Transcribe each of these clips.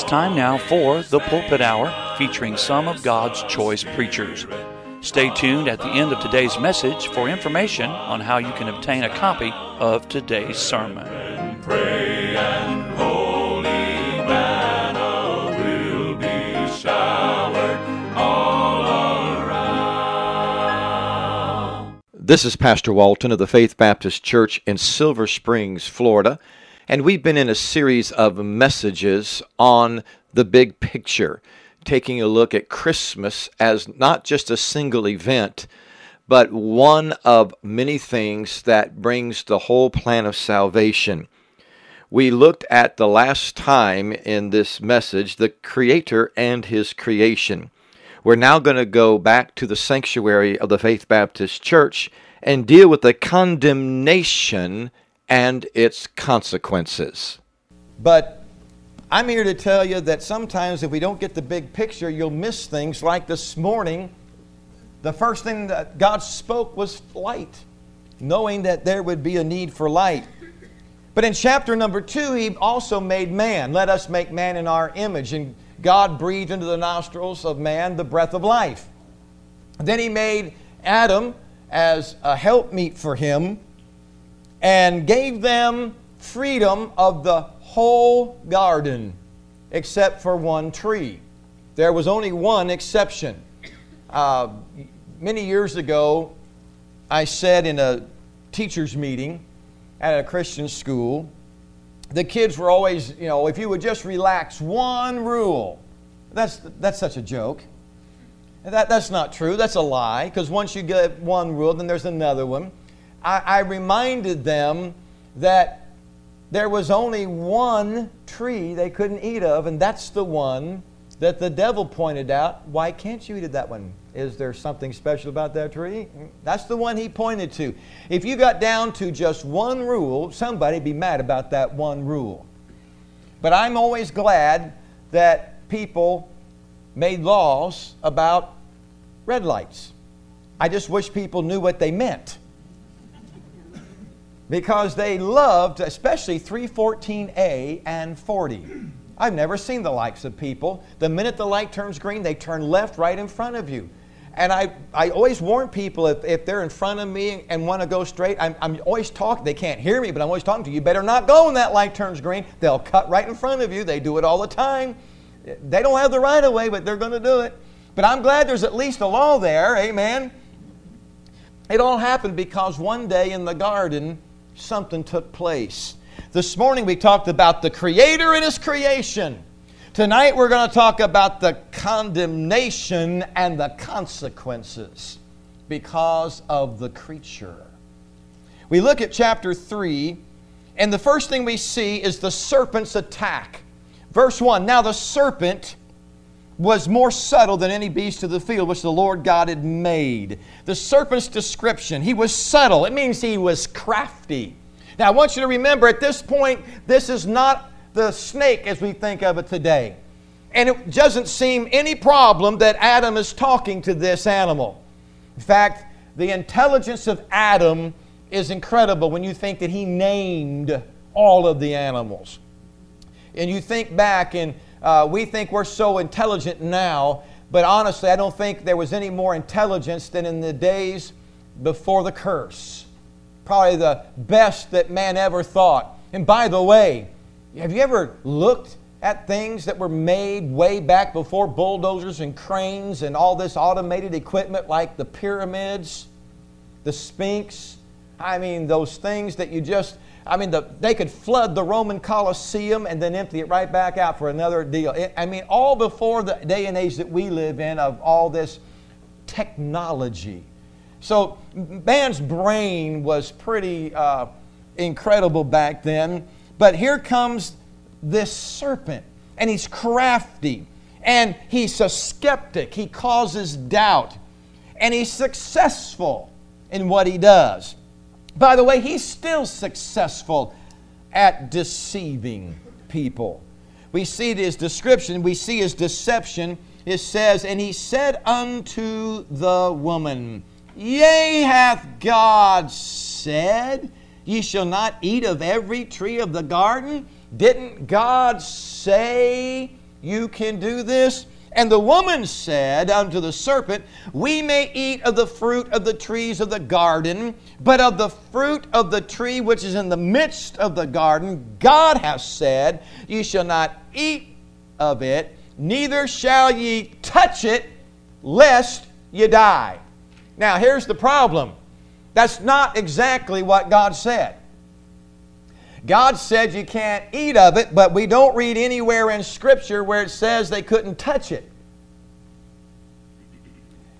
It's time now for the Pulpit Hour featuring some of God's choice preachers. Stay tuned at the end of today's message for information on how you can obtain a copy of today's sermon. This is Pastor Walton of the Faith Baptist Church in Silver Springs, Florida, and we've been in a series of messages on the big picture taking a look at Christmas as not just a single event, but one of many things that brings the whole plan of salvation. We looked at the last time in this message the Creator and His creation. We're now going to go back to the sanctuary of the Faith Baptist Church and deal with the condemnation and its consequences. But I'm here to tell you that sometimes if we don't get the big picture, you'll miss things like this morning. The first thing that God spoke was light, knowing that there would be a need for light. But in chapter number two, He also made man. Let us make man in our image. And God breathed into the nostrils of man the breath of life. Then He made Adam as a helpmeet for him and gave them freedom of the whole garden except for one tree. There was only one exception. Uh, many years ago, I said in a teacher's meeting at a Christian school, the kids were always, you know, if you would just relax one rule. That's, that's such a joke. That, that's not true. That's a lie, because once you get one rule, then there's another one. I, I reminded them that there was only one tree they couldn't eat of, and that's the one that the devil pointed out. Why can't you eat of that one? Is there something special about that tree? That's the one he pointed to. If you got down to just one rule, somebody'd be mad about that one rule. But I'm always glad that people made laws about red lights. I just wish people knew what they meant because they loved, especially 314A and 40. I've never seen the likes of people. The minute the light turns green, they turn left right in front of you. And I, I always warn people if, if they're in front of me and want to go straight, I'm, I'm always talking. They can't hear me, but I'm always talking to you. You better not go when that light turns green. They'll cut right in front of you. They do it all the time. They don't have the right of way, but they're going to do it. But I'm glad there's at least a law there. Amen. It all happened because one day in the garden, something took place. This morning we talked about the Creator and His creation. Tonight we're going to talk about the condemnation and the consequences because of the creature. We look at chapter 3, and the first thing we see is the serpent's attack. Verse 1 Now the serpent was more subtle than any beast of the field which the Lord God had made. The serpent's description, he was subtle. It means he was crafty. Now, I want you to remember at this point, this is not the snake as we think of it today. And it doesn't seem any problem that Adam is talking to this animal. In fact, the intelligence of Adam is incredible when you think that he named all of the animals. And you think back, and uh, we think we're so intelligent now, but honestly, I don't think there was any more intelligence than in the days before the curse probably the best that man ever thought. And by the way, have you ever looked at things that were made way back before bulldozers and cranes and all this automated equipment like the pyramids, the Sphinx? I mean, those things that you just, I mean, the, they could flood the Roman Colosseum and then empty it right back out for another deal. I mean, all before the day and age that we live in of all this technology. So man's brain was pretty uh, incredible back then. But here comes this serpent, and he's crafty, and he's a skeptic. He causes doubt, and he's successful in what he does. By the way, he's still successful at deceiving people. We see his description, we see his deception. It says, And he said unto the woman, Yea, hath God said, Ye shall not eat of every tree of the garden? Didn't God say you can do this? And the woman said unto the serpent, We may eat of the fruit of the trees of the garden, but of the fruit of the tree which is in the midst of the garden, God hath said, Ye shall not eat of it, neither shall ye touch it, lest ye die. Now, here's the problem that's not exactly what God said. God said you can't eat of it, but we don't read anywhere in Scripture where it says they couldn't touch it.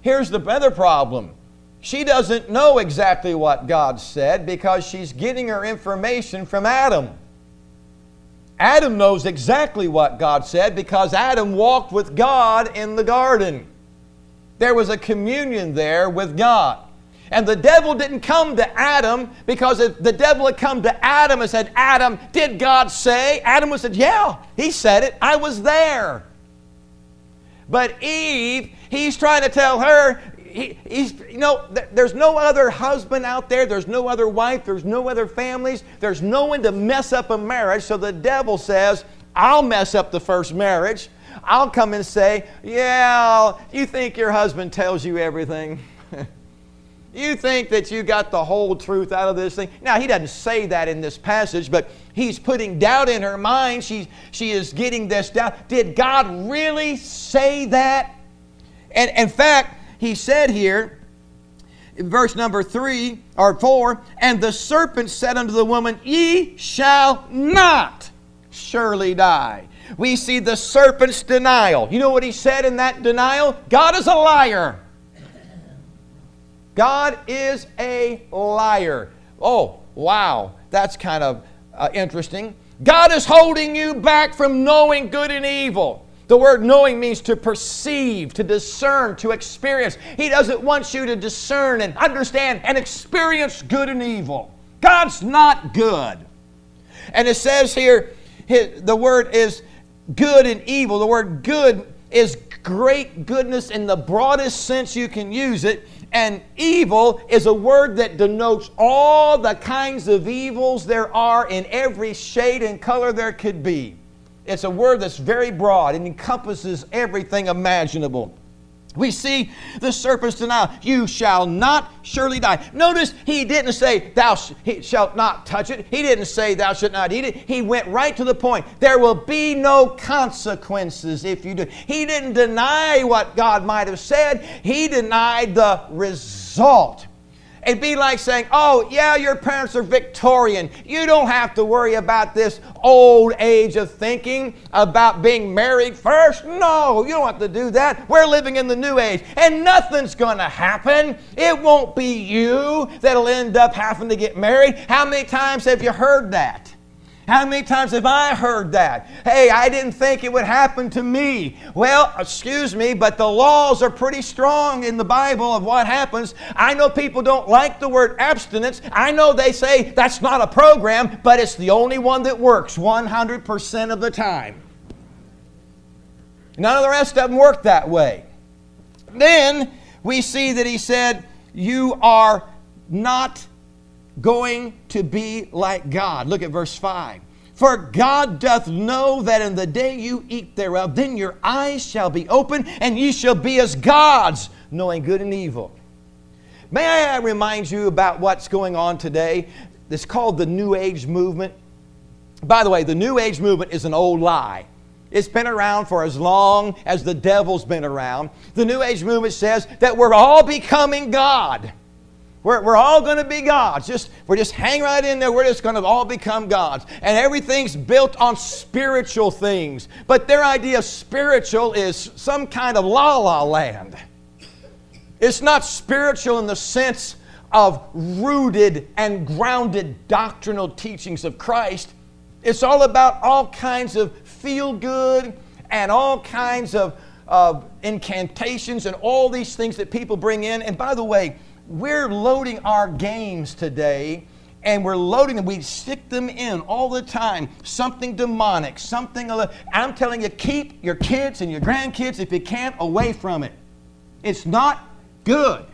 Here's the other problem. She doesn't know exactly what God said because she's getting her information from Adam. Adam knows exactly what God said because Adam walked with God in the garden. There was a communion there with God. And the devil didn't come to Adam because if the devil had come to Adam and said, Adam, did God say? Adam would have said, Yeah, he said it. I was there. But Eve, he's trying to tell her, he, he's, you know, th- there's no other husband out there, there's no other wife, there's no other families, there's no one to mess up a marriage. So the devil says, I'll mess up the first marriage. I'll come and say, Yeah, you think your husband tells you everything. You think that you got the whole truth out of this thing. Now, he doesn't say that in this passage, but he's putting doubt in her mind. She, she is getting this doubt. Did God really say that? And in fact, he said here, verse number three or four, and the serpent said unto the woman, Ye shall not surely die. We see the serpent's denial. You know what he said in that denial? God is a liar. God is a liar. Oh, wow, that's kind of uh, interesting. God is holding you back from knowing good and evil. The word knowing means to perceive, to discern, to experience. He doesn't want you to discern and understand and experience good and evil. God's not good. And it says here, the word is good and evil. The word good is great goodness in the broadest sense you can use it. And evil is a word that denotes all the kinds of evils there are in every shade and color there could be. It's a word that's very broad and encompasses everything imaginable. We see the serpent's denial. You shall not surely die. Notice he didn't say, Thou sh- shalt not touch it. He didn't say, Thou shalt not eat it. He went right to the point. There will be no consequences if you do. He didn't deny what God might have said, he denied the result. It'd be like saying, Oh, yeah, your parents are Victorian. You don't have to worry about this old age of thinking about being married first. No, you don't have to do that. We're living in the new age, and nothing's going to happen. It won't be you that'll end up having to get married. How many times have you heard that? How many times have I heard that? Hey, I didn't think it would happen to me. Well, excuse me, but the laws are pretty strong in the Bible of what happens. I know people don't like the word abstinence. I know they say that's not a program, but it's the only one that works 100% of the time. None of the rest of them work that way. Then we see that he said, You are not going to be like God. Look at verse 5. For God doth know that in the day you eat thereof, then your eyes shall be open, and ye shall be as gods, knowing good and evil. May I uh, remind you about what's going on today? It's called the New Age movement. By the way, the New Age movement is an old lie. It's been around for as long as the devil's been around. The New Age movement says that we're all becoming God. We're, we're all going to be gods. Just, we're just hang right in there. We're just going to all become gods. And everything's built on spiritual things. But their idea of spiritual is some kind of la la land. It's not spiritual in the sense of rooted and grounded doctrinal teachings of Christ. It's all about all kinds of feel good and all kinds of, of incantations and all these things that people bring in. And by the way, we're loading our games today and we're loading them. We stick them in all the time. Something demonic, something. I'm telling you, keep your kids and your grandkids, if you can't, away from it. It's not good.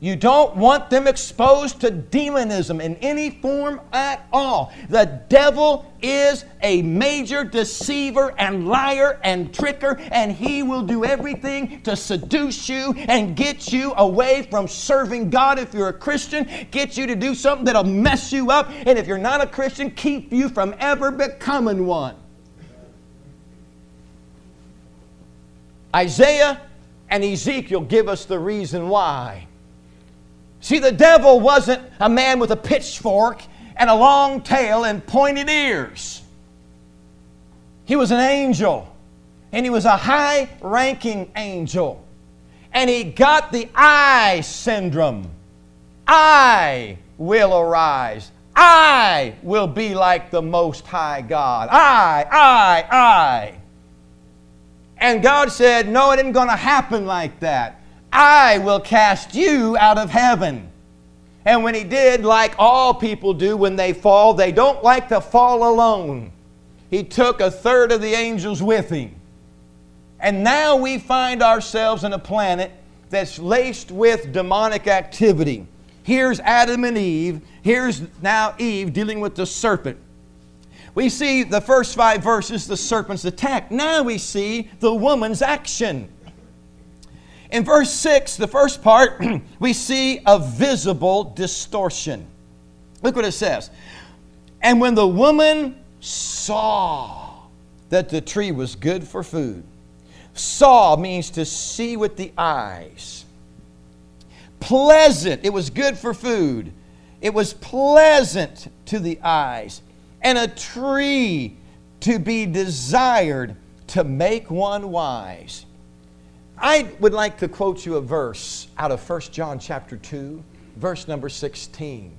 You don't want them exposed to demonism in any form at all. The devil is a major deceiver and liar and tricker, and he will do everything to seduce you and get you away from serving God if you're a Christian, get you to do something that'll mess you up, and if you're not a Christian, keep you from ever becoming one. Isaiah and Ezekiel give us the reason why. See, the devil wasn't a man with a pitchfork and a long tail and pointed ears. He was an angel, and he was a high ranking angel. And he got the I syndrome. I will arise. I will be like the Most High God. I, I, I. And God said, No, it isn't going to happen like that. I will cast you out of heaven. And when he did, like all people do when they fall, they don't like to fall alone. He took a third of the angels with him. And now we find ourselves in a planet that's laced with demonic activity. Here's Adam and Eve. Here's now Eve dealing with the serpent. We see the first five verses, the serpent's attack. Now we see the woman's action. In verse 6, the first part, we see a visible distortion. Look what it says. And when the woman saw that the tree was good for food, saw means to see with the eyes. Pleasant, it was good for food. It was pleasant to the eyes. And a tree to be desired to make one wise. I would like to quote you a verse out of 1 John chapter 2, verse number 16.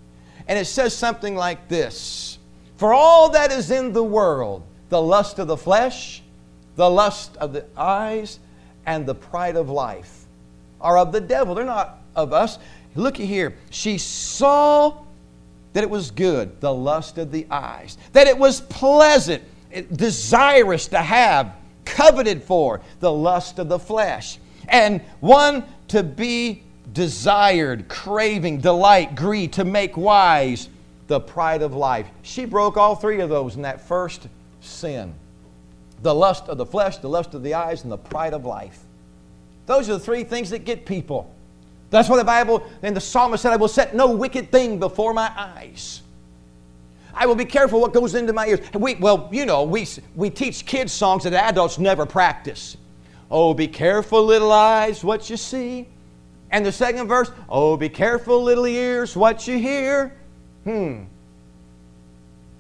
And it says something like this For all that is in the world, the lust of the flesh, the lust of the eyes, and the pride of life are of the devil. They're not of us. Looky here. She saw that it was good, the lust of the eyes, that it was pleasant, desirous to have, coveted for, the lust of the flesh, and one to be desired, craving, delight, greed, to make wise, the pride of life. She broke all three of those in that first sin the lust of the flesh, the lust of the eyes, and the pride of life. Those are the three things that get people. That's why the Bible and the psalmist said, I will set no wicked thing before my eyes. I will be careful what goes into my ears. We, well, you know, we, we teach kids songs that adults never practice. Oh, be careful, little eyes, what you see. And the second verse, oh, be careful, little ears, what you hear. Hmm.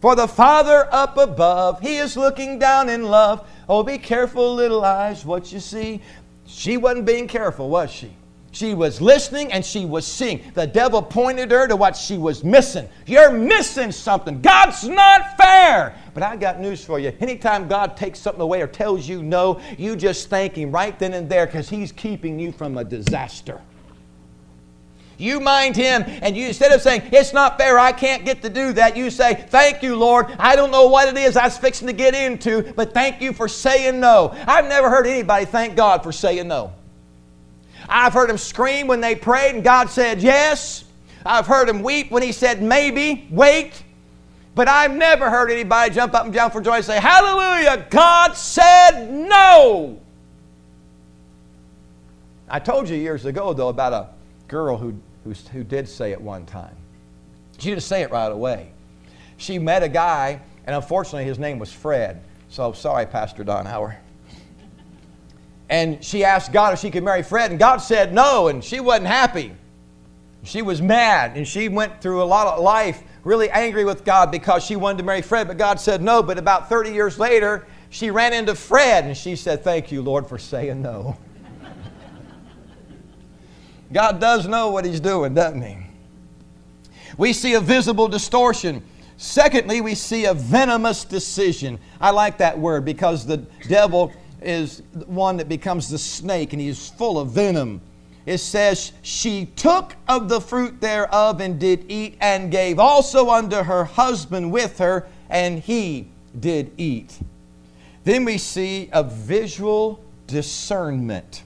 For the Father up above, He is looking down in love. Oh, be careful, little eyes, what you see. She wasn't being careful, was she? She was listening and she was seeing. The devil pointed her to what she was missing. You're missing something. God's not fair. But I got news for you. Anytime God takes something away or tells you no, you just thank Him right then and there because He's keeping you from a disaster. You mind Him, and you instead of saying, It's not fair, I can't get to do that, you say, Thank you, Lord. I don't know what it is I was fixing to get into, but thank you for saying no. I've never heard anybody thank God for saying no. I've heard them scream when they prayed and God said yes. I've heard them weep when He said maybe, wait. But I've never heard anybody jump up and down for joy and say, Hallelujah, God said no. I told you years ago, though, about a girl who, who, who did say it one time. She didn't say it right away. She met a guy, and unfortunately, his name was Fred. So sorry, Pastor Don Howard and she asked God if she could marry Fred, and God said no, and she wasn't happy. She was mad, and she went through a lot of life really angry with God because she wanted to marry Fred, but God said no. But about 30 years later, she ran into Fred, and she said, Thank you, Lord, for saying no. God does know what He's doing, doesn't He? We see a visible distortion. Secondly, we see a venomous decision. I like that word because the devil is one that becomes the snake and he's full of venom. It says, She took of the fruit thereof and did eat, and gave also unto her husband with her, and he did eat. Then we see a visual discernment.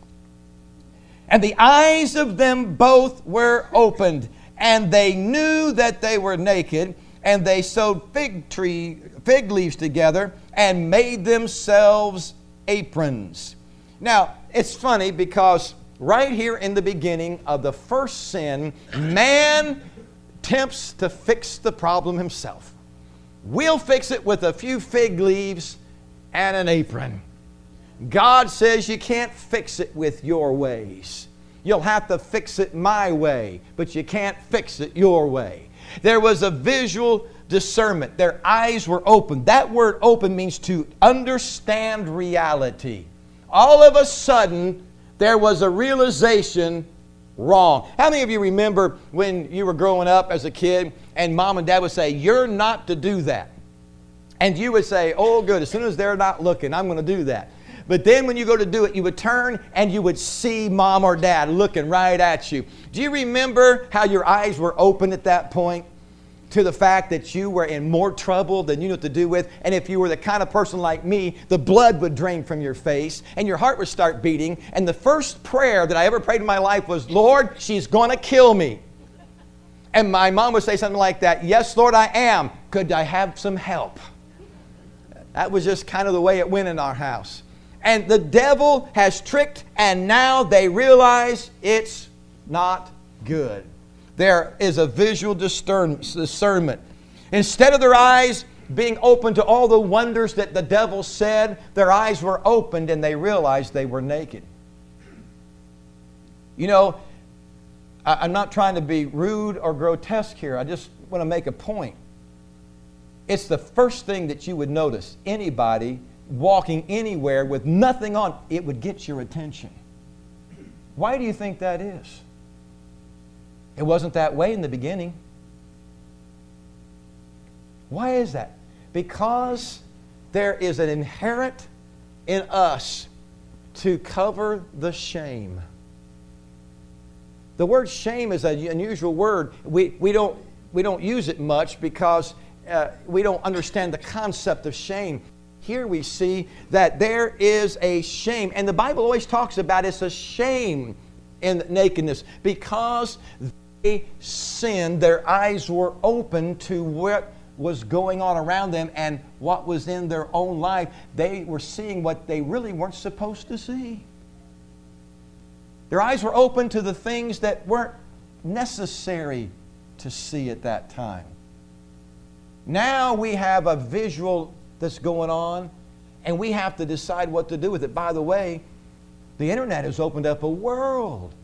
And the eyes of them both were opened, and they knew that they were naked, and they sewed fig tree fig leaves together and made themselves aprons. Now, it's funny because right here in the beginning of the first sin, man attempts to fix the problem himself. We'll fix it with a few fig leaves and an apron. God says you can't fix it with your ways. You'll have to fix it my way, but you can't fix it your way. There was a visual discernment. Their eyes were open. That word open means to understand reality. All of a sudden, there was a realization wrong. How many of you remember when you were growing up as a kid and mom and dad would say, You're not to do that? And you would say, Oh, good, as soon as they're not looking, I'm going to do that. But then when you go to do it, you would turn and you would see mom or dad looking right at you. Do you remember how your eyes were open at that point? To the fact that you were in more trouble than you knew what to do with. And if you were the kind of person like me, the blood would drain from your face and your heart would start beating. And the first prayer that I ever prayed in my life was, Lord, she's going to kill me. And my mom would say something like that Yes, Lord, I am. Could I have some help? That was just kind of the way it went in our house. And the devil has tricked, and now they realize it's not good. There is a visual discernment. Instead of their eyes being open to all the wonders that the devil said, their eyes were opened and they realized they were naked. You know, I'm not trying to be rude or grotesque here. I just want to make a point. It's the first thing that you would notice. Anybody walking anywhere with nothing on, it would get your attention. Why do you think that is? It wasn't that way in the beginning. Why is that? Because there is an inherent in us to cover the shame. The word shame is an unusual word. We, we, don't, we don't use it much because uh, we don't understand the concept of shame. Here we see that there is a shame, and the Bible always talks about it's a shame in nakedness because they sinned. Their eyes were open to what was going on around them and what was in their own life. They were seeing what they really weren't supposed to see. Their eyes were open to the things that weren't necessary to see at that time. Now we have a visual that's going on, and we have to decide what to do with it. By the way, the internet has opened up a world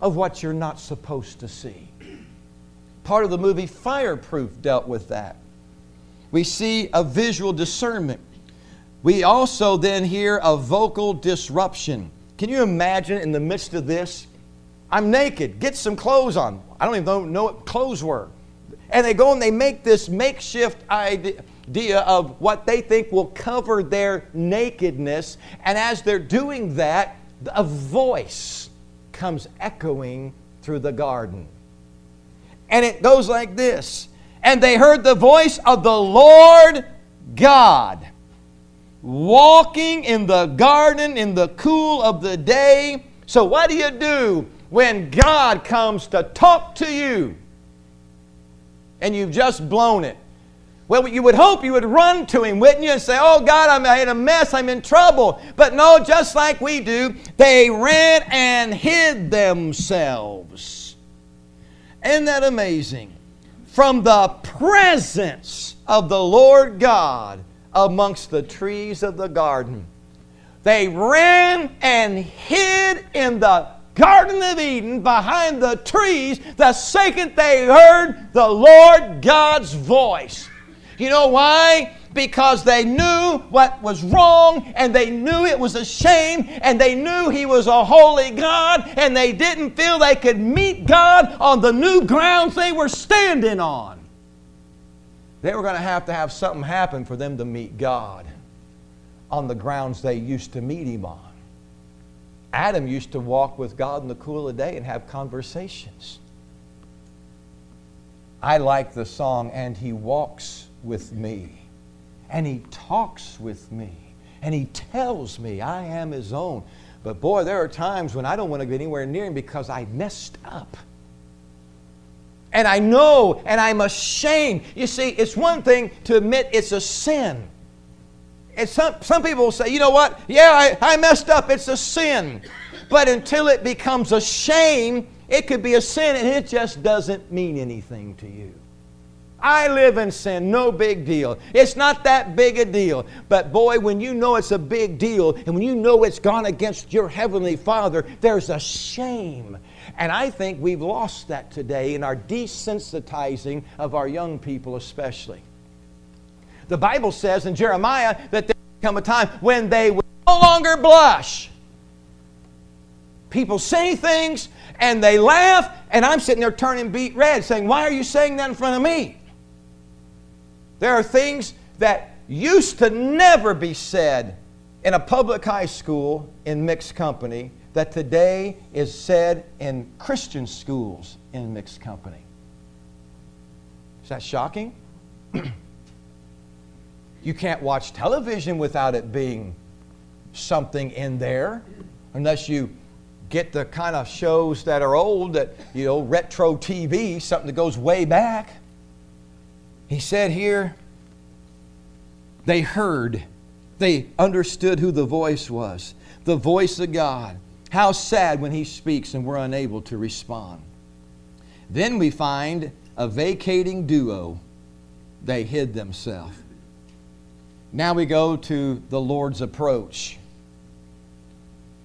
of what you're not supposed to see. Part of the movie Fireproof dealt with that. We see a visual discernment. We also then hear a vocal disruption. Can you imagine in the midst of this? I'm naked. Get some clothes on. I don't even know what clothes were. And they go and they make this makeshift idea of what they think will cover their nakedness. And as they're doing that, a voice comes echoing through the garden. And it goes like this And they heard the voice of the Lord God walking in the garden in the cool of the day. So, what do you do when God comes to talk to you and you've just blown it? Well, you would hope you would run to him, wouldn't you, and say, Oh God, I'm in a mess, I'm in trouble. But no, just like we do, they ran and hid themselves. Isn't that amazing? From the presence of the Lord God amongst the trees of the garden. They ran and hid in the Garden of Eden behind the trees the second they heard the Lord God's voice. You know why? Because they knew what was wrong and they knew it was a shame and they knew He was a holy God and they didn't feel they could meet God on the new grounds they were standing on. They were going to have to have something happen for them to meet God on the grounds they used to meet Him on. Adam used to walk with God in the cool of the day and have conversations. I like the song, And He Walks with Me, and He talks with me, and He tells me I am His own. But boy, there are times when I don't want to get anywhere near him because I messed up. And I know and I'm ashamed. You see, it's one thing to admit it's a sin. And some, some people will say, you know what? Yeah, I, I messed up. It's a sin. But until it becomes a shame, it could be a sin and it just doesn't mean anything to you. I live in sin, no big deal. It's not that big a deal. But boy, when you know it's a big deal and when you know it's gone against your Heavenly Father, there's a shame. And I think we've lost that today in our desensitizing of our young people, especially. The Bible says in Jeremiah that there will come a time when they will no longer blush. People say things and they laugh, and I'm sitting there turning beet red, saying, Why are you saying that in front of me? There are things that used to never be said in a public high school in mixed company that today is said in Christian schools in mixed company. Is that shocking? you can't watch television without it being something in there unless you get the kind of shows that are old that you know retro tv something that goes way back he said here, they heard, they understood who the voice was the voice of God. How sad when He speaks and we're unable to respond. Then we find a vacating duo. They hid themselves. Now we go to the Lord's approach.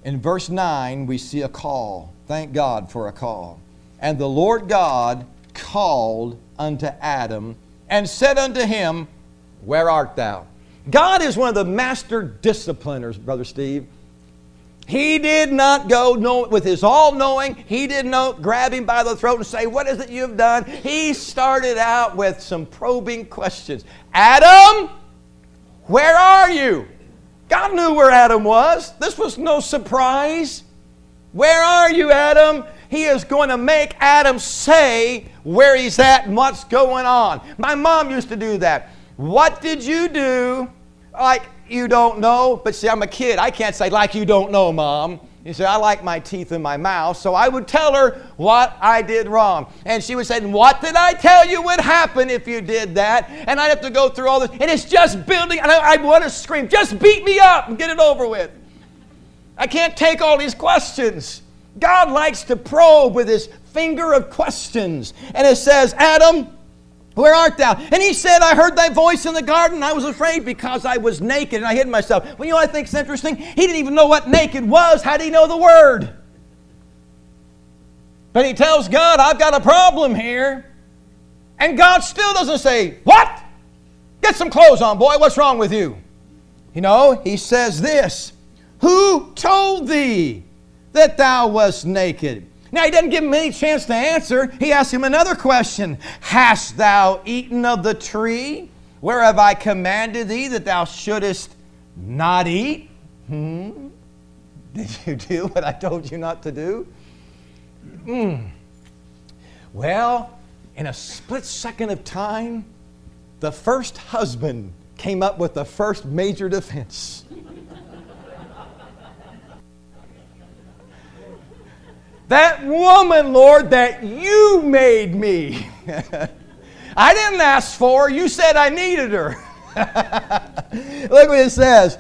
In verse 9, we see a call. Thank God for a call. And the Lord God called unto Adam and said unto him, Where art thou? God is one of the master discipliners, Brother Steve. He did not go know, with his all knowing, he did not grab him by the throat and say, What is it you've done? He started out with some probing questions. Adam, where are you? God knew where Adam was. This was no surprise. Where are you, Adam? He is going to make Adam say where he's at and what's going on. My mom used to do that. What did you do? Like you don't know, but see, I'm a kid. I can't say, like you don't know, mom. You say, I like my teeth in my mouth, so I would tell her what I did wrong. And she would say, What did I tell you would happen if you did that? And I'd have to go through all this. And it's just building, and I, I want to scream, Just beat me up and get it over with. I can't take all these questions. God likes to probe with his finger of questions. And it says, Adam, where art thou? And he said, I heard thy voice in the garden. I was afraid because I was naked and I hid myself. Well, you know what I think is interesting? He didn't even know what naked was. How did he know the word? But he tells God, I've got a problem here. And God still doesn't say, What? Get some clothes on, boy. What's wrong with you? You know, he says this Who told thee that thou wast naked? Now, he doesn't give him any chance to answer. He asks him another question Hast thou eaten of the tree whereof I commanded thee that thou shouldest not eat? Hmm? Did you do what I told you not to do? Hmm. Well, in a split second of time, the first husband came up with the first major defense. That woman, Lord, that you made me. I didn't ask for her. You said I needed her. Look what it says.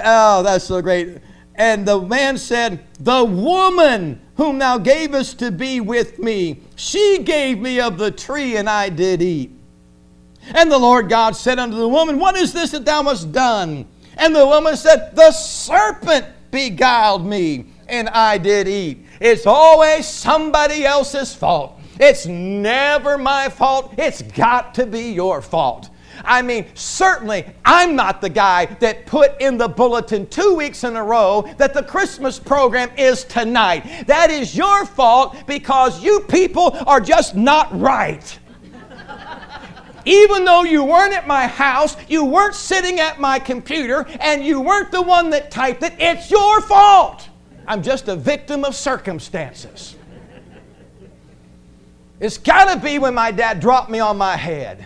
Oh, that's so great. And the man said, The woman whom thou gavest to be with me, she gave me of the tree, and I did eat. And the Lord God said unto the woman, What is this that thou hast done? And the woman said, The serpent beguiled me, and I did eat. It's always somebody else's fault. It's never my fault. It's got to be your fault. I mean, certainly I'm not the guy that put in the bulletin two weeks in a row that the Christmas program is tonight. That is your fault because you people are just not right. Even though you weren't at my house, you weren't sitting at my computer, and you weren't the one that typed it, it's your fault. I'm just a victim of circumstances. It's got to be when my dad dropped me on my head.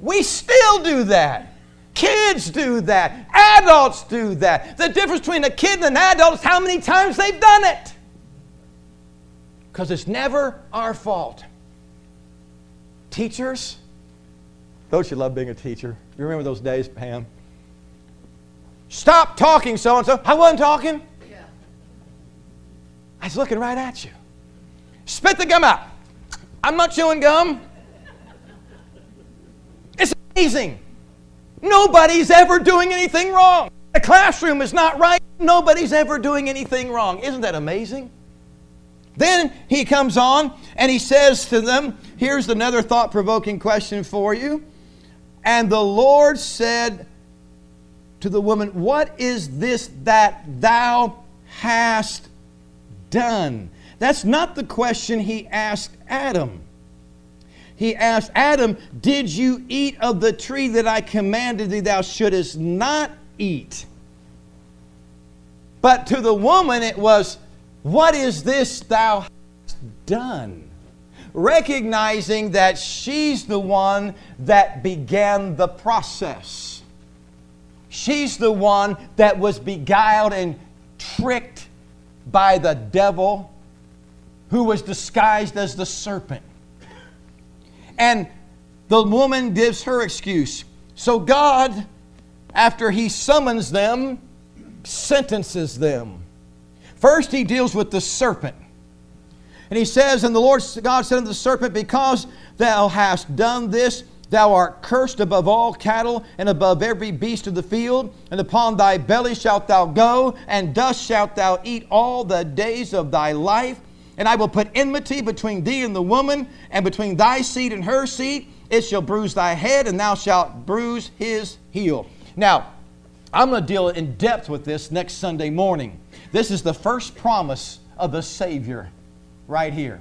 We still do that. Kids do that. Adults do that. The difference between a kid and an adult is how many times they've done it. Because it's never our fault. Teachers, don't you love being a teacher? You remember those days, Pam? Stop talking, so and so. I wasn't talking. Yeah. I was looking right at you. Spit the gum out. I'm not chewing gum. It's amazing. Nobody's ever doing anything wrong. The classroom is not right. Nobody's ever doing anything wrong. Isn't that amazing? Then he comes on and he says to them, Here's another thought provoking question for you. And the Lord said to the woman, What is this that thou hast done? That's not the question he asked Adam. He asked Adam, Did you eat of the tree that I commanded thee thou shouldest not eat? But to the woman it was, What is this thou hast done? Recognizing that she's the one that began the process. She's the one that was beguiled and tricked by the devil who was disguised as the serpent. And the woman gives her excuse. So God, after he summons them, sentences them. First, he deals with the serpent. And he says, And the Lord God said unto the serpent, Because thou hast done this, thou art cursed above all cattle and above every beast of the field, and upon thy belly shalt thou go, and dust shalt thou eat all the days of thy life. And I will put enmity between thee and the woman, and between thy seed and her seed. It shall bruise thy head, and thou shalt bruise his heel. Now, I'm going to deal in depth with this next Sunday morning. This is the first promise of the Savior right here.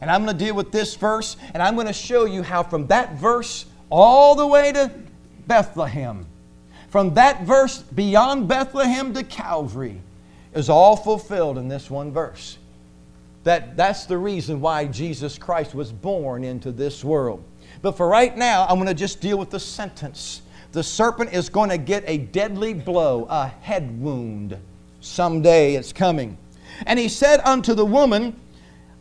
And I'm going to deal with this verse, and I'm going to show you how from that verse all the way to Bethlehem, from that verse beyond Bethlehem to Calvary, is all fulfilled in this one verse. That, that's the reason why Jesus Christ was born into this world. But for right now, I'm going to just deal with the sentence. The serpent is going to get a deadly blow, a head wound. Someday it's coming. And he said unto the woman,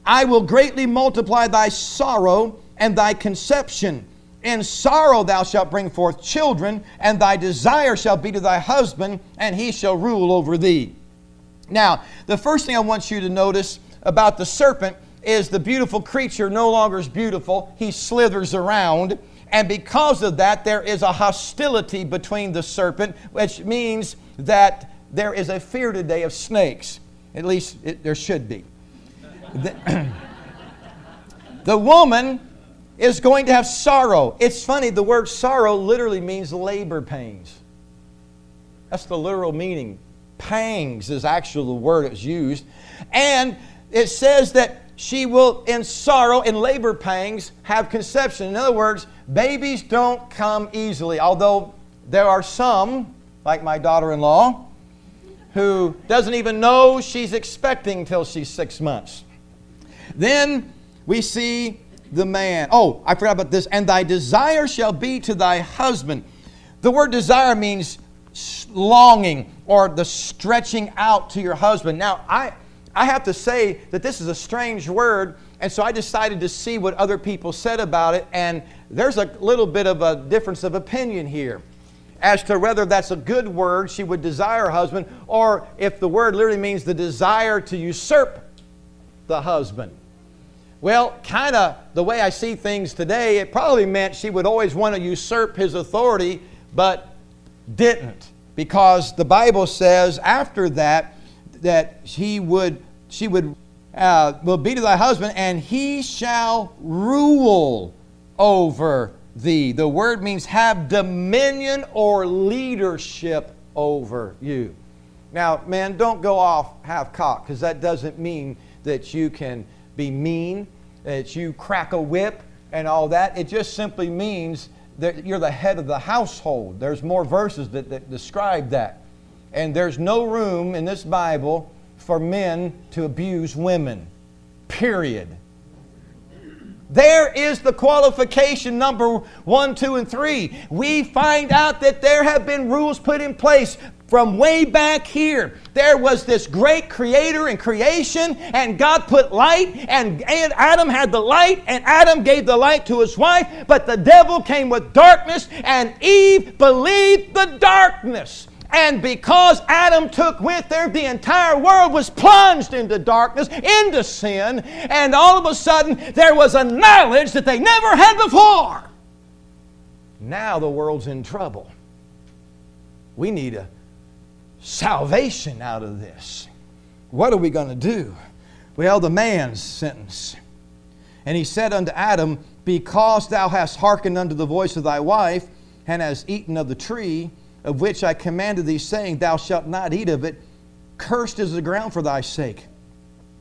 I will greatly multiply thy sorrow and thy conception. In sorrow thou shalt bring forth children, and thy desire shall be to thy husband, and he shall rule over thee. Now, the first thing I want you to notice about the serpent is the beautiful creature no longer is beautiful. He slithers around. And because of that, there is a hostility between the serpent, which means that there is a fear today of snakes. At least it, there should be. The, the woman is going to have sorrow. It's funny, the word sorrow literally means labor pains. That's the literal meaning. Pangs is actually the word that's used. And it says that she will, in sorrow, in labor pangs, have conception. In other words, babies don't come easily, although there are some, like my daughter in law, who doesn't even know she's expecting till she's six months. Then we see the man. Oh, I forgot about this. And thy desire shall be to thy husband. The word desire means longing or the stretching out to your husband. Now, I, I have to say that this is a strange word, and so I decided to see what other people said about it, and there's a little bit of a difference of opinion here as to whether that's a good word, she would desire a husband, or if the word literally means the desire to usurp the husband. Well, kind of the way I see things today, it probably meant she would always want to usurp his authority, but didn't. Because the Bible says after that, that he would, she would, uh, will be to thy husband, and he shall rule over thee. The word means have dominion or leadership over you. Now, man, don't go off half cocked because that doesn't mean that you can be mean that you crack a whip and all that. It just simply means that you're the head of the household. There's more verses that, that describe that. And there's no room in this Bible for men to abuse women, period. There is the qualification number one, two, and three. We find out that there have been rules put in place from way back here. There was this great creator and creation, and God put light, and, Adam had the light, and Adam gave the light to his wife, but the devil came with darkness, and Eve believed the darkness. And because Adam took with her, the entire world was plunged into darkness, into sin, and all of a sudden there was a knowledge that they never had before. Now the world's in trouble. We need a salvation out of this. What are we going to do? Well, the man's sentence. And he said unto Adam, Because thou hast hearkened unto the voice of thy wife, and hast eaten of the tree, of which I commanded thee, saying, Thou shalt not eat of it. Cursed is the ground for thy sake.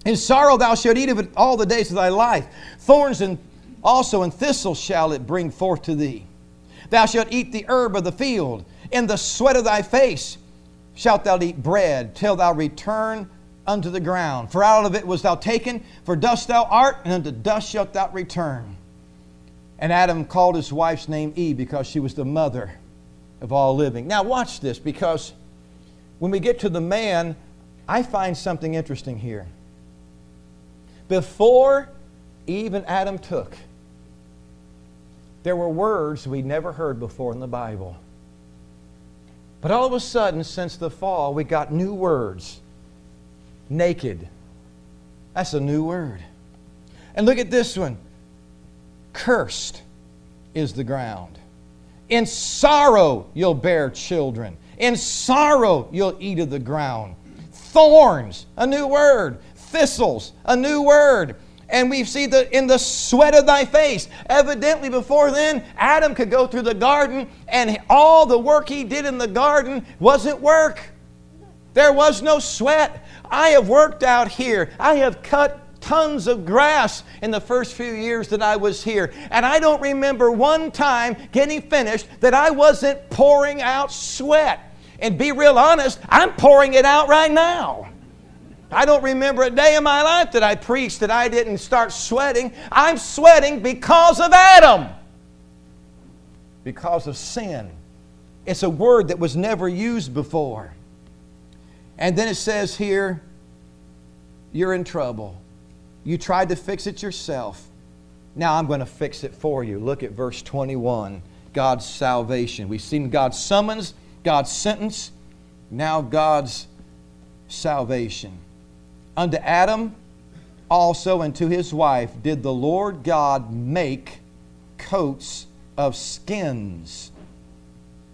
In sorrow thou shalt eat of it all the days of thy life. Thorns and also and thistles shall it bring forth to thee. Thou shalt eat the herb of the field. In the sweat of thy face shalt thou eat bread till thou return unto the ground. For out of it was thou taken, for dust thou art, and unto dust shalt thou return. And Adam called his wife's name Eve because she was the mother of all living. Now, watch this because when we get to the man, I find something interesting here. Before Eve and Adam took, there were words we never heard before in the Bible. But all of a sudden, since the fall, we got new words. Naked. That's a new word. And look at this one. Cursed is the ground. In sorrow you'll bear children. In sorrow you'll eat of the ground. Thorns, a new word. Thistles, a new word. And we see the in the sweat of thy face. Evidently, before then, Adam could go through the garden, and all the work he did in the garden wasn't work. There was no sweat. I have worked out here. I have cut tons of grass in the first few years that I was here. And I don't remember one time getting finished that I wasn't pouring out sweat. And be real honest, I'm pouring it out right now. I don't remember a day in my life that I preached that I didn't start sweating. I'm sweating because of Adam, because of sin. It's a word that was never used before. And then it says here, you're in trouble. You tried to fix it yourself. Now I'm going to fix it for you. Look at verse 21 God's salvation. We've seen God's summons, God's sentence, now God's salvation. Unto Adam also and to his wife did the Lord God make coats of skins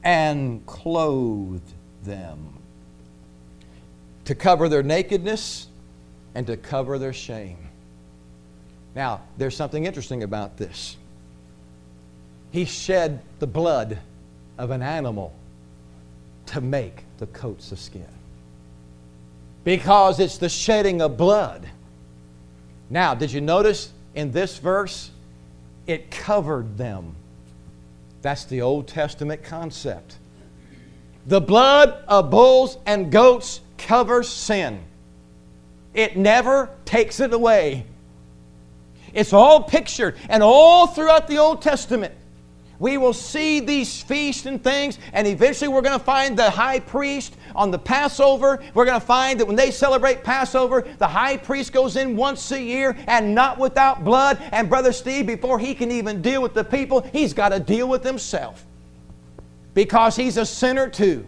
and clothed them to cover their nakedness and to cover their shame. Now, there's something interesting about this. He shed the blood of an animal to make the coats of skin. Because it's the shedding of blood. Now, did you notice in this verse? It covered them. That's the Old Testament concept. The blood of bulls and goats covers sin, it never takes it away. It's all pictured, and all throughout the Old Testament, we will see these feasts and things, and eventually we're going to find the high priest on the Passover. We're going to find that when they celebrate Passover, the high priest goes in once a year and not without blood. And Brother Steve, before he can even deal with the people, he's got to deal with himself because he's a sinner too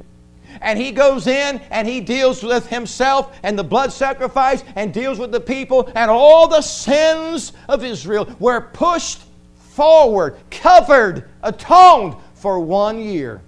and he goes in and he deals with himself and the blood sacrifice and deals with the people, and all the sins of Israel were pushed forward, covered, atoned for one year.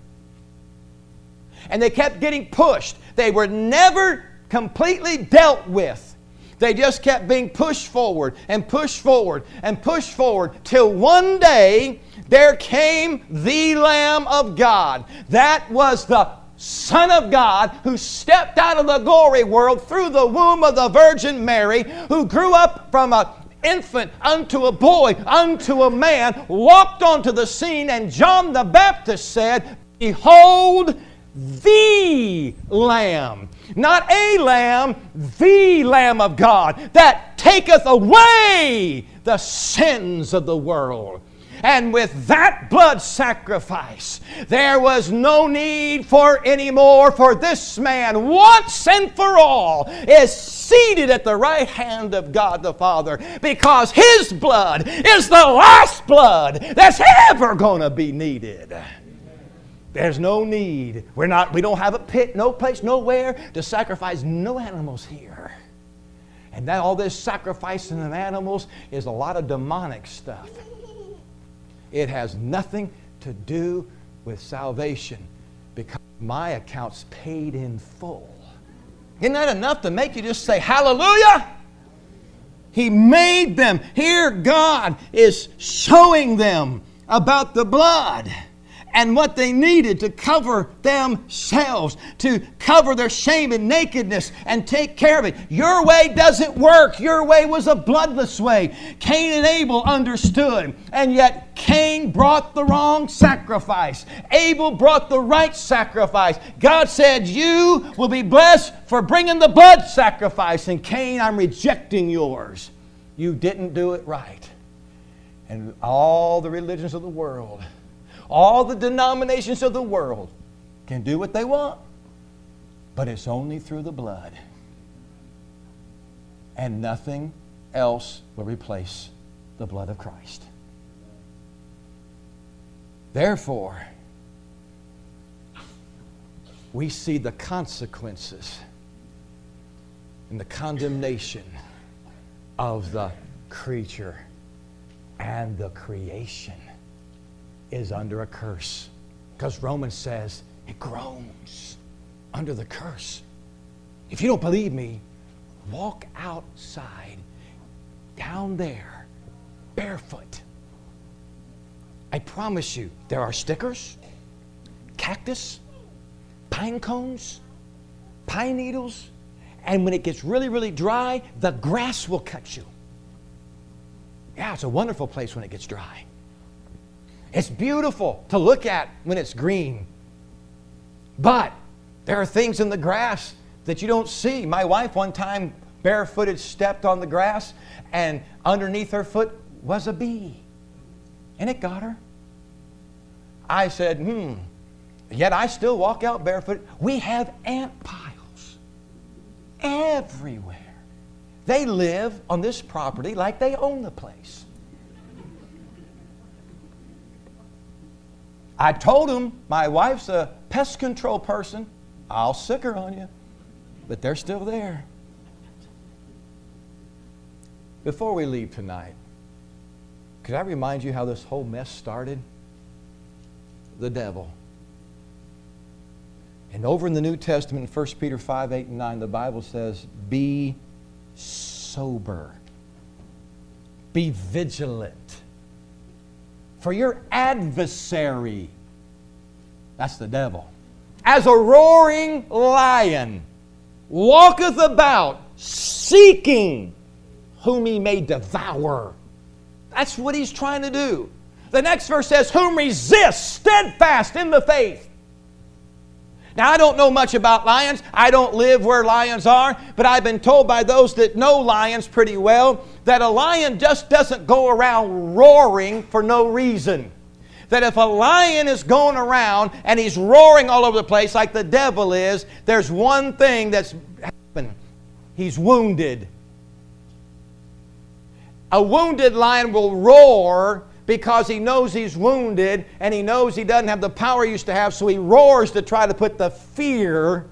And they kept getting pushed. They were never completely dealt with. They just kept being pushed forward and pushed forward and pushed forward till one day there came the Lamb of God. That was the Son of God, who stepped out of the glory world through the womb of the Virgin Mary, who grew up from an infant unto a boy, unto a man, walked onto the scene, and John the Baptist said, Behold, the Lamb. Not a lamb, the Lamb of God that taketh away the sins of the world. And with that blood sacrifice, there was no need for any more, for this man, once and for all, is seated at the right hand of God the Father because his blood is the last blood that's ever going to be needed. There's no need. We're not, we don't have a pit, no place, nowhere to sacrifice no animals here. And that all this sacrificing of animals is a lot of demonic stuff. It has nothing to do with salvation because my account's paid in full. Isn't that enough to make you just say, Hallelujah? He made them. Here, God is showing them about the blood and what they needed to cover themselves, to cover their shame and nakedness and take care of it. Your way doesn't work. Your way was a bloodless way. Cain and Abel understood, and yet Cain brought the wrong sacrifice. Abel brought the right sacrifice. God said, You will be blessed for bringing the blood sacrifice. And Cain, I'm rejecting yours. You didn't do it right. And all the religions of the world all the denominations of the world can do what they want, but it's only through the blood. And nothing else will replace the blood of Christ. Therefore, we see the consequences and the condemnation of the creature and the creation is under a curse. Because Romans says it groans under the curse. If you don't believe me, walk outside down there barefoot. I promise you, there are stickers, cactus, pine cones, pine needles, and when it gets really, really dry, the grass will cut you. Yeah, it's a wonderful place when it gets dry. It's beautiful to look at when it's green. But there are things in the grass that you don't see. My wife, one time, barefooted, stepped on the grass, and underneath her foot was a bee. And it got her. I said, hmm. Yet I still walk out barefoot. We have ant piles everywhere. They live on this property like they own the place. I told him my wife's a pest control person. I'll sick her on you. But they're still there. Before we leave tonight, could I remind you how this whole mess started? The devil. And over in the New Testament, in 1 Peter 5 8 and 9, the Bible says, Be sober, be vigilant. For your adversary, that's the devil, as a roaring lion, walketh about seeking whom he may devour. That's what he's trying to do. The next verse says, Whom resist steadfast in the faith. Now, I don't know much about lions. I don't live where lions are, but I've been told by those that know lions pretty well that a lion just doesn't go around roaring for no reason. That if a lion is going around and he's roaring all over the place like the devil is, there's one thing that's happened he's wounded. A wounded lion will roar because he knows he's wounded and he knows he doesn't have the power he used to have, so he roars to try to put the fear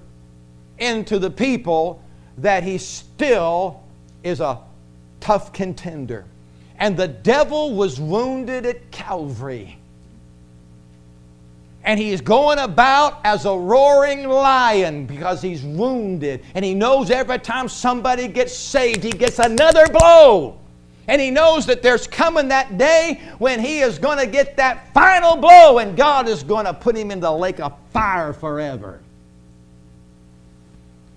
into the people that he still is a tough contender. And the devil was wounded at Calvary. And he's going about as a roaring lion because he's wounded. And he knows every time somebody gets saved, he gets another blow. And he knows that there's coming that day when he is going to get that final blow and God is going to put him in the lake of fire forever.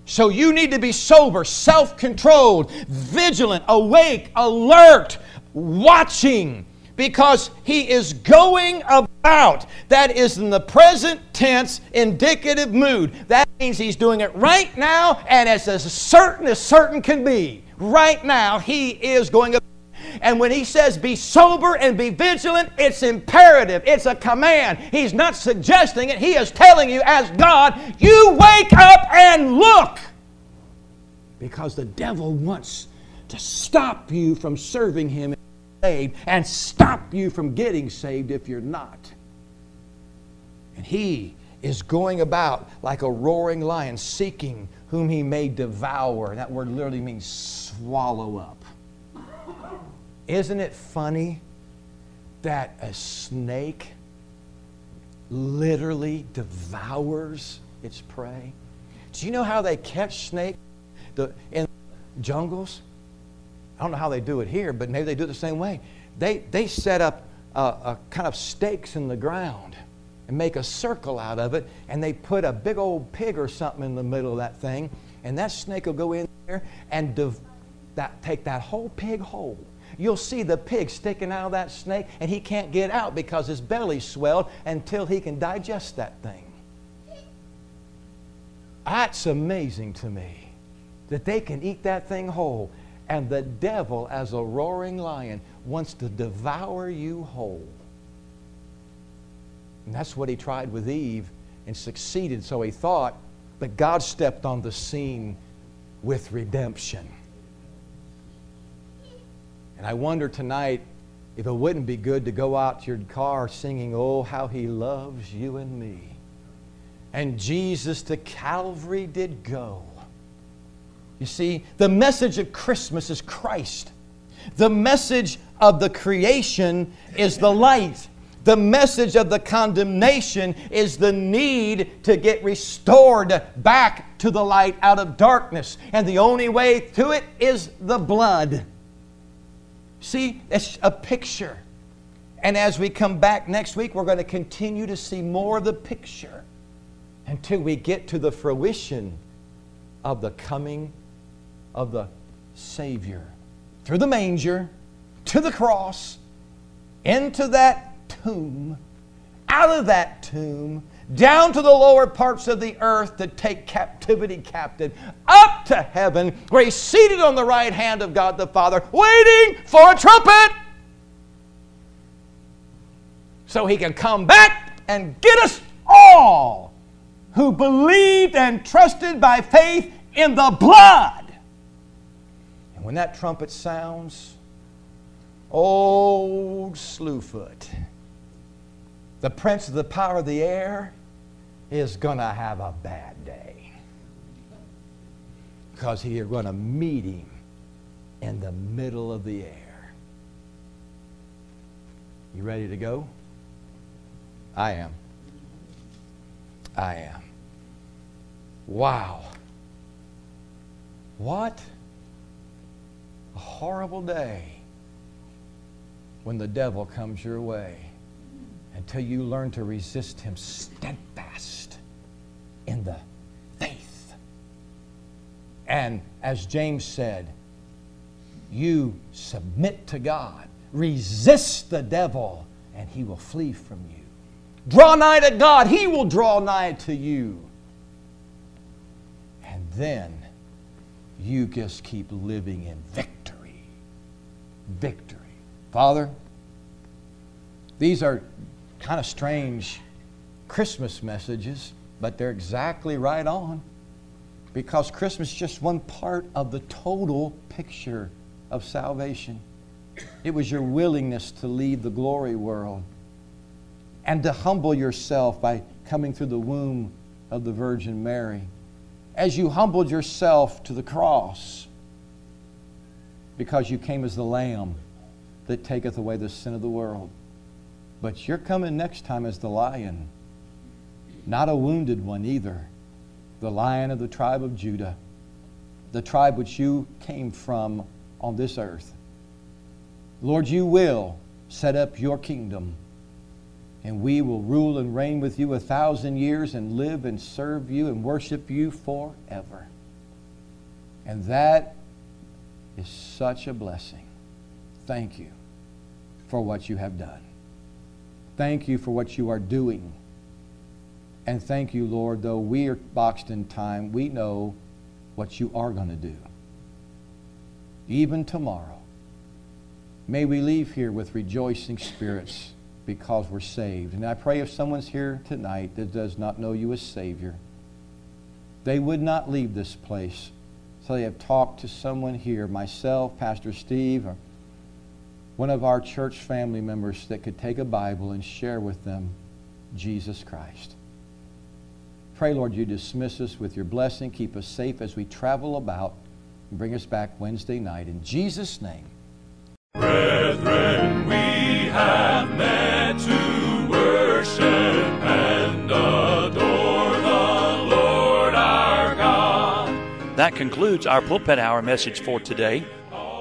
So you need to be sober, self controlled, vigilant, awake, alert, watching, because he is going about. That is in the present tense, indicative mood. That means he's doing it right now and as, as certain as certain can be. Right now, he is going about And when he says be sober and be vigilant, it's imperative. It's a command. He's not suggesting it. He is telling you, as God, you wake up and look. Because the devil wants to stop you from serving him saved and stop you from getting saved if you're not. And he is going about like a roaring lion, seeking whom he may devour. That word literally means swallow up. Isn't it funny that a snake literally devours its prey? Do you know how they catch snakes in jungles? I don't know how they do it here, but maybe they do it the same way. They, they set up a, a kind of stakes in the ground and make a circle out of it, and they put a big old pig or something in the middle of that thing, and that snake will go in there and that, take that whole pig whole. You'll see the pig sticking out of that snake, and he can't get out because his belly's swelled until he can digest that thing. That's amazing to me that they can eat that thing whole. And the devil, as a roaring lion, wants to devour you whole. And that's what he tried with Eve and succeeded, so he thought. But God stepped on the scene with redemption. And I wonder tonight if it wouldn't be good to go out to your car singing, Oh, how he loves you and me. And Jesus to Calvary did go. You see, the message of Christmas is Christ. The message of the creation is the light. The message of the condemnation is the need to get restored back to the light out of darkness. And the only way to it is the blood. See, it's a picture. And as we come back next week, we're going to continue to see more of the picture until we get to the fruition of the coming of the Savior through the manger, to the cross, into that tomb, out of that tomb, down to the lower parts of the earth to take captivity captive, up to heaven, where he's seated on the right hand of God the Father, waiting for a trumpet so he can come back and get us all who believed and trusted by faith in the blood. And when that trumpet sounds, old Slewfoot, the prince of the power of the air, is going to have a bad day. Because is going to meet him in the middle of the air. You ready to go? I am. I am. Wow. What a horrible day when the devil comes your way until you learn to resist him steadfast in the faith. And as James said, you submit to God, resist the devil, and he will flee from you. Draw nigh to God, he will draw nigh to you. And then you just keep living in victory. Victory. Father, these are kind of strange Christmas messages, but they're exactly right on because Christmas is just one part of the total picture of salvation. It was your willingness to leave the glory world and to humble yourself by coming through the womb of the Virgin Mary. As you humbled yourself to the cross, because you came as the Lamb that taketh away the sin of the world. But you're coming next time as the lion, not a wounded one either, the lion of the tribe of Judah, the tribe which you came from on this earth. Lord, you will set up your kingdom, and we will rule and reign with you a thousand years and live and serve you and worship you forever. And that is such a blessing. Thank you for what you have done. Thank you for what you are doing. And thank you, Lord, though we are boxed in time, we know what you are going to do. Even tomorrow, May we leave here with rejoicing spirits because we're saved. And I pray if someone's here tonight that does not know you as Savior, they would not leave this place. So they have talked to someone here, myself, Pastor Steve, or one of our church family members that could take a Bible and share with them Jesus Christ. Pray, Lord, you dismiss us with your blessing. Keep us safe as we travel about and bring us back Wednesday night. In Jesus' name. Brethren, we have met to worship and adore the Lord our God. That concludes our Pulpit Hour message for today.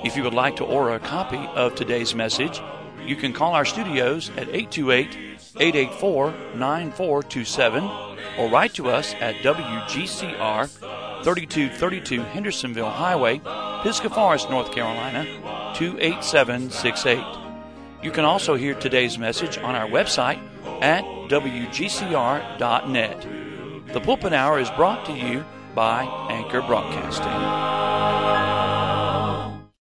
If you would like to order a copy of today's message, you can call our studios at 828 884 9427 or write to us at WGCR 3232 Hendersonville Highway, Pisgah Forest, North Carolina 28768. You can also hear today's message on our website at WGCR.net. The Pulpit Hour is brought to you by Anchor Broadcasting.